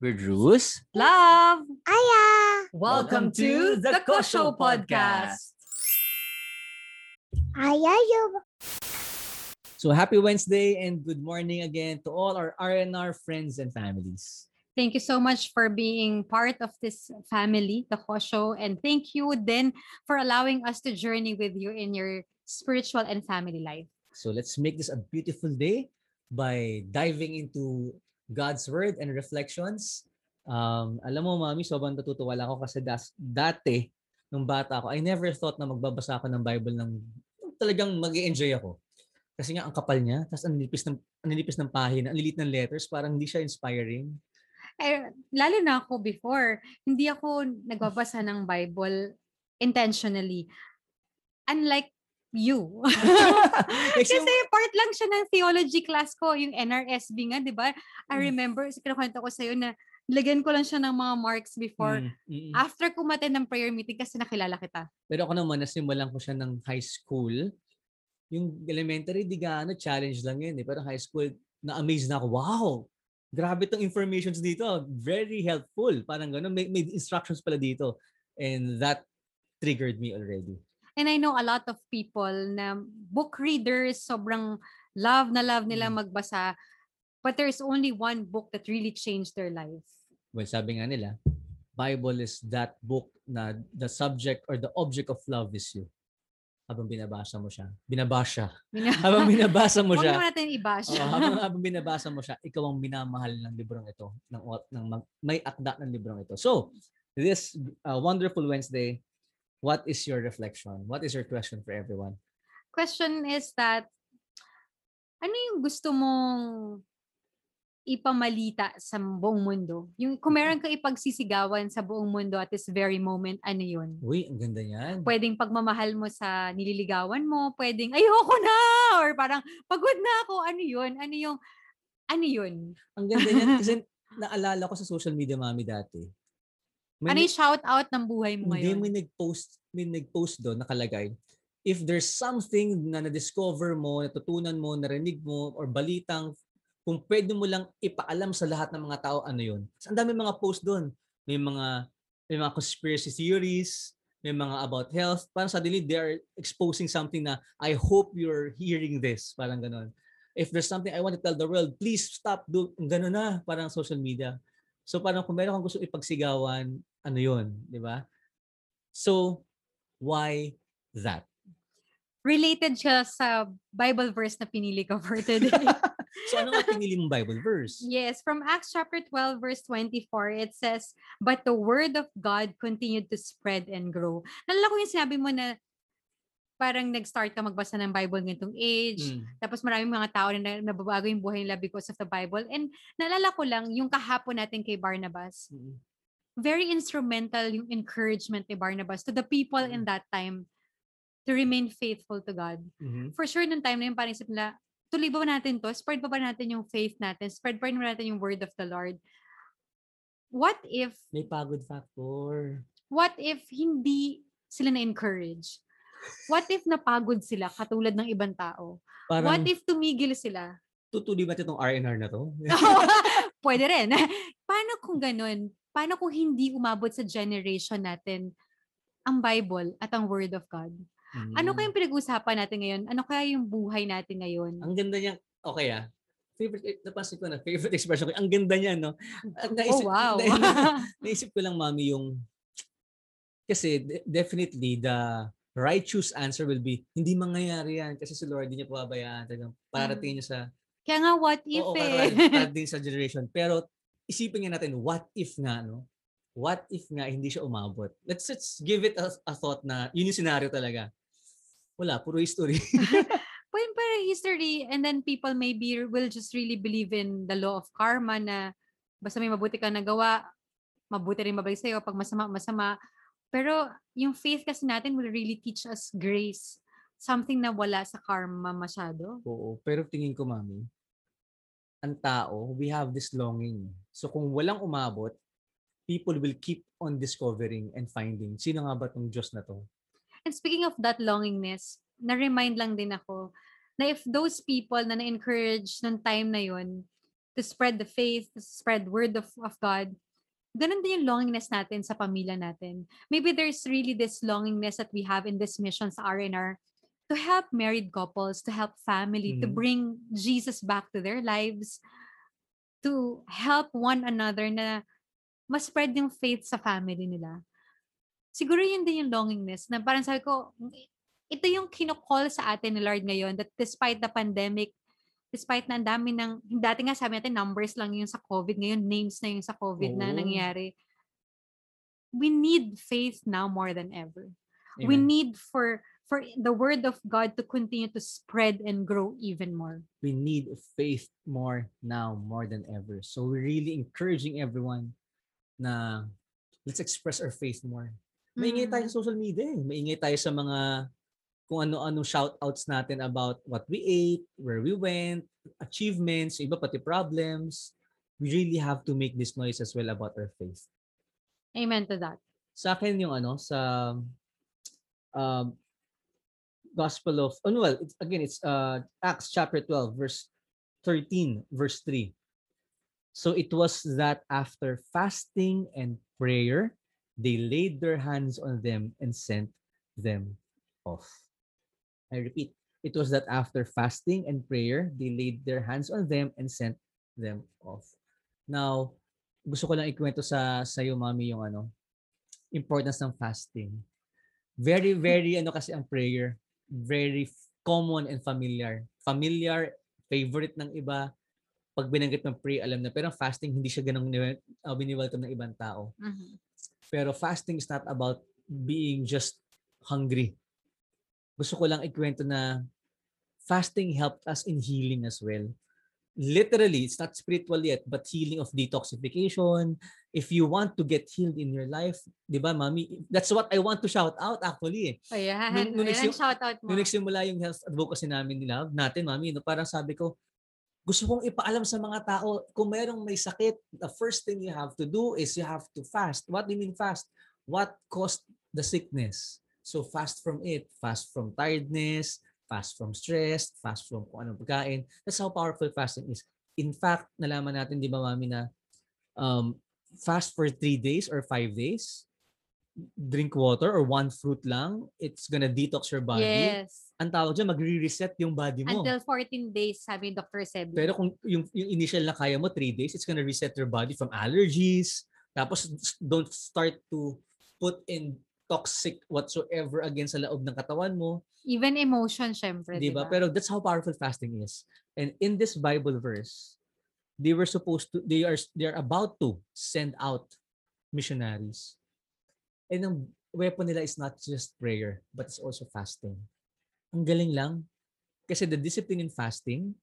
We're Drews. Love! Aya! Welcome to the Kosho Podcast. Aya yung So happy Wednesday and good morning again to all our RNR friends and families. Thank you so much for being part of this family, the Kosho, and thank you then for allowing us to journey with you in your spiritual and family life. So let's make this a beautiful day by diving into God's Word and reflections. Um, alam mo, Mami, sobrang natutuwa lang ako kasi das, dati, nung bata ako, I never thought na magbabasa ako ng Bible ng talagang mag enjoy ako. Kasi nga, ang kapal niya, tapos ang nilipis ng, ang nilipis ng pahina, ang lilit ng letters, parang hindi siya inspiring. Eh, lalo na ako before, hindi ako nagbabasa ng Bible intentionally. Unlike you. Kasi part lang siya ng theology class ko, yung NRSB nga, di ba? I Mm. remember, kinukwento ko sa'yo na lagyan ko lang siya ng mga marks before. Mm, mm, mm. After kumaten ng prayer meeting kasi nakilala kita. Pero ako naman, nasimulan ko siya ng high school. Yung elementary, di gaano, challenge lang yun. Eh. Pero high school, na-amaze na ako. Wow! Grabe tong informations dito. Very helpful. Parang gano'n. May, may instructions pala dito. And that triggered me already. And I know a lot of people na book readers, sobrang love na love nila Mm. magbasa. But there's only one book that really changed their life. Well, sabi nga nila, Bible is that book na the subject or the object of love is you. Habang binabasa mo siya. Binabasa. Habang binabasa mo Huwag siya. naman natin i-bash. Oo, habang, habang binabasa mo siya, ikaw ang minamahal ng librong ito, ng, ng mag- may akda ng librong ito. So, this uh, wonderful Wednesday, what is your reflection? What is your question for everyone? Question is that, ano yung gusto mong ipamalita sa buong mundo? Yung kung meron kang ipagsisigawan sa buong mundo at this very moment, ano yun? Uy, ang ganda yan. pwedeng pagmamahal mo sa nililigawan mo, pwedeng ayoko na or parang pagod na ako, ano yun? Ano yung ano yun? Ang ganda yan kasi naalala ko sa social media mami dati. May Ano yung shout out ng buhay mo Hindi, ngayon? may nag-post, may nag-post doon, nakalagay, if there's something na na-discover mo, natutunan mo, narinig mo, or balitang, kung pwede mo lang ipaalam sa lahat ng mga tao, ano yun. Ang dami mga post doon. May mga, may mga conspiracy theories, may mga about health. Parang suddenly, they are exposing something na, I hope you're hearing this. Parang ganon. If there's something I want to tell the world, please stop do Ganon na, parang social media. So parang kung meron kang gusto ipagsigawan, ano yun, di ba? So, why that? Related siya sa Bible verse na pinili ko for today. So, ano nga pinili mong Bible verse? yes, from Acts chapter 12 verse 24, it says, But the word of God continued to spread and grow. Nalala ko yung sinabi mo na parang nag-start ka magbasa ng Bible ngayong age, Mm. Tapos maraming mga tao na na- nababago yung buhay nila because of the Bible. And naalala ko lang, yung kahapon natin kay Barnabas, Mm. Very instrumental yung encouragement ni Barnabas to the people in that time to remain faithful to God. Mhm. For sure, nung time na yun, parang isip nila, tuloy ba natin to? Spread pa ba natin yung faith natin? Spread pa rin ba natin yung word of the Lord? What if, May pagod factor. what if hindi sila na-encourage? What if napagod sila katulad ng ibang tao? Parang, What if tumigil sila? tutuli ba itong R&R na to? Pwede rin. Paano kung ganun? Paano kung hindi umabot sa generation natin ang Bible at ang Word of God? Ano Mm. kayang pinag-usapan natin ngayon? Ano kaya yung buhay natin ngayon? Ang ganda niya. Okay ah. Favorite, eh, napansin ko na, favorite expression ko. Ang ganda niya, no? At oh, wow. naisip ko lang, mami, yung, kasi de- definitely the righteous answer will be, hindi mangyayari yan kasi si Lord hindi niya pababayaan. Talagang parating niya sa, Kaya nga, what if oo, eh? parating sa generation. Pero isipin nga natin, what if nga, no? What if nga hindi siya umabot? Let's, let's give it a, a thought na yun yung scenario talaga. Wala, puro history. Pwede pa history and then people maybe will just really believe in the law of karma na basta may mabuti ka nagawa, mabuti rin mabalik sa'yo. Pag masama, masama. Pero yung faith kasi natin will really teach us grace. Something na wala sa karma masyado. Oo, pero tingin ko, mami, ang tao, we have this longing. So kung walang umabot, people will keep on discovering and finding, sino nga ba tong Diyos na to? And speaking of that longingness, na-remind lang din ako na if those people na na-encourage nung time na yun, to spread the faith, to spread word of, of God, ganun din yung longingness natin sa pamilya natin. Maybe there's really this longingness that we have in this mission sa RNR to help married couples, to help family, to Mhm. bring Jesus back to their lives, to help one another na mas spread yung faith sa family nila. Siguro yun din yung longingness na parang sabi ko, ito yung kinocall sa atin ni Lord ngayon that despite the pandemic, despite na ang dami ng, dati nga sabi natin numbers lang yung sa COVID, ngayon names na yung sa COVID na Oo. nangyari. We need faith now more than ever. We Amen. need for for the word of God to continue to spread and grow even more. we need faith more now more than ever. So we're really encouraging everyone na let's express our faith more. Maingay tayo Mm. sa social media eh. Maingay tayo sa mga kung ano-ano shoutouts natin about what we ate, where we went, achievements, iba pati problems. We really have to make this noise as well about our faith. Amen to that. Sa akin yung ano, sa um, Gospel of, oh well, it's, again, it's uh, Acts chapter 12, verse 13, verse 3. So it was that after fasting and prayer, they laid their hands on them and sent them off. I repeat, it was that after fasting and prayer, they laid their hands on them and sent them off. Now, gusto ko lang ikwento sa sa'yo, mami, yung ano, importance ng fasting. Very, very, ano kasi ang prayer, very common and familiar. Familiar, favorite ng iba. Pag binanggit ng pray, alam na. Pero fasting, hindi siya ganang uh, biniwelcome ng ibang tao. Mhm. Pero fasting is not about being just hungry. Gusto ko lang ikwento na fasting helped us in healing as well. Literally, it's not spiritual yet, but healing of detoxification. If you want to get healed in your life, di ba, mami? That's what I want to shout out actually. eh. Ayan, Nung- nung ayan shout out mo. Nung nagsimula yung health advocacy namin nila, natin, mami, no, parang sabi ko, gusto kong ipaalam sa mga tao, kung merong may sakit, the first thing you have to do is you have to fast. What do you mean fast? What caused the sickness? So fast from it. Fast from tiredness, fast from stress, fast from kung anong pagkain. That's how powerful fasting is. In fact, nalaman natin, di ba mami, na um, fast for three days or five days, drink water or one fruit lang, it's gonna detox your body Yes. ang tawag dyan, magre-reset yung body mo. Until 14 days, sabi ni Dr. Sebi. Pero kung yung, yung initial na kaya mo, 3 days, it's gonna reset your body from allergies. Tapos don't start to put in toxic whatsoever again sa loob ng katawan mo. Even emotion, syempre. Di ba? Pero that's how powerful fasting is. And in this Bible verse, they were supposed to, they are, they are about to send out missionaries. And ang weapon nila is not just prayer, but it's also fasting. Ang galing lang. Kasi the discipline in fasting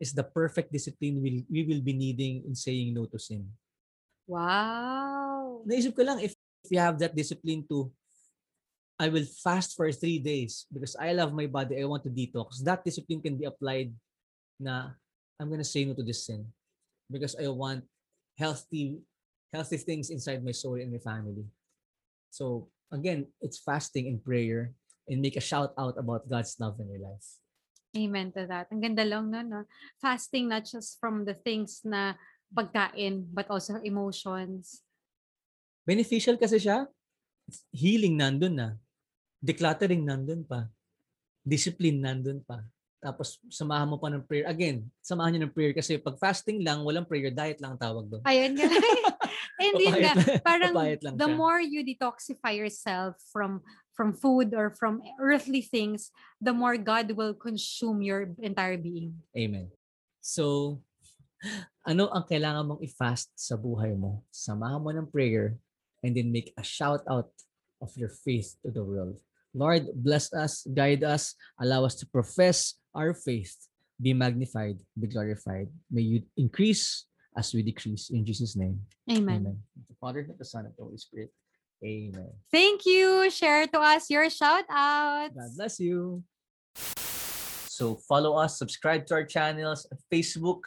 is the perfect discipline we, we will be needing in saying no to sin. Wow. Naisip ko lang, if, if you have that discipline to, I will fast for three days because I love my body, I want to detox. That discipline can be applied na I'm gonna say no to this sin because I want healthy, healthy things inside my soul and my family. So again, it's fasting and prayer and make a shout out about God's love in your life. Amen to that. Ang ganda lang no, no? Fasting not just from the things na pagkain, but also emotions. Beneficial kasi siya. Healing nandun na. Decluttering nandun pa. Discipline nandun pa. Tapos samahan mo pa ng prayer. Again, samahan niyo ng prayer kasi pag fasting lang, walang prayer, diet lang ang tawag doon. Ayun nga. And yun nga, parang lang the siya. more you detoxify yourself from from food or from earthly things, the more God will consume your entire being. Amen. So, ano ang kailangan mong i-fast sa buhay mo? Samahan mo ng prayer and then make a shout out of your faith to the world. Lord, bless us, guide us, allow us to profess our faith, be magnified, be glorified. May you increase as we decrease. In Jesus' name, Amen. amen. The Father, the Son, and the Holy Spirit. Amen. Thank you. Share to us your shout out. God bless you. So follow us, subscribe to our channels, Facebook,